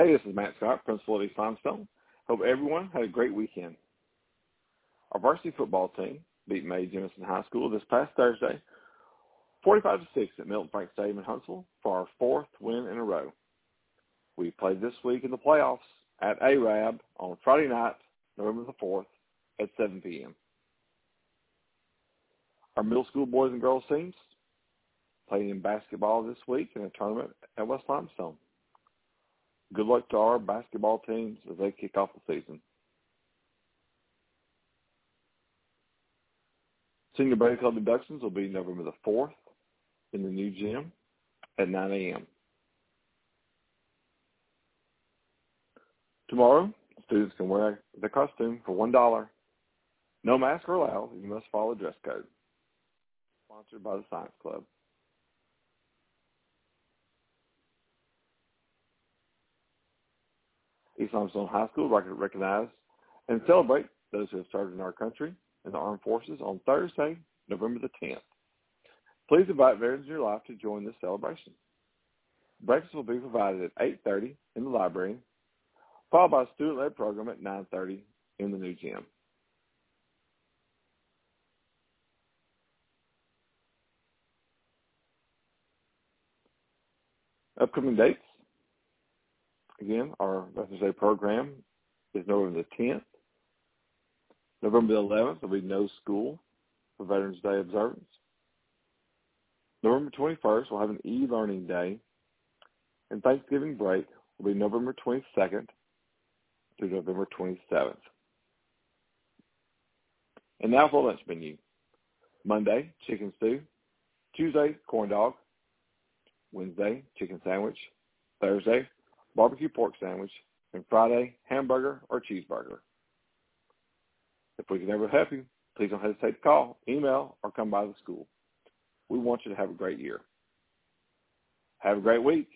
Hey, this is Matt Scott, principal at East Limestone. Hope everyone had a great weekend. Our varsity football team beat Mae Jemison High School this past Thursday, 45 to 6 at Milton Frank Stadium in Huntsville for our fourth win in a row. We played this week in the playoffs at Arab on Friday night, November the 4th at 7 p.m. Our middle school boys and girls teams playing in basketball this week in a tournament at West Limestone. Good luck to our basketball teams as they kick off the season. Senior Buddy Club inductions will be November the 4th in the new gym at 9 a.m. Tomorrow, students can wear their costume for $1. No mask allowed. You must follow dress code. Sponsored by the Science Club. East Limestone High School recognize and celebrate those who have served in our country and the armed forces on Thursday, November the 10th. Please invite veterans in your life to join this celebration. Breakfast will be provided at 8.30 in the library, followed by a student-led program at 9.30 in the new gym. Upcoming dates. Again, our Veterans Day program is November the 10th. November the 11th will be no school for Veterans Day observance. November 21st, we'll have an e-learning day. And Thanksgiving break will be November 22nd through November 27th. And now for lunch menu. Monday, chicken stew. Tuesday, corn dog. Wednesday, chicken sandwich. Thursday, barbecue pork sandwich. And Friday, hamburger or cheeseburger. If we can ever help you, please don't hesitate to call, email, or come by the school. We want you to have a great year. Have a great week.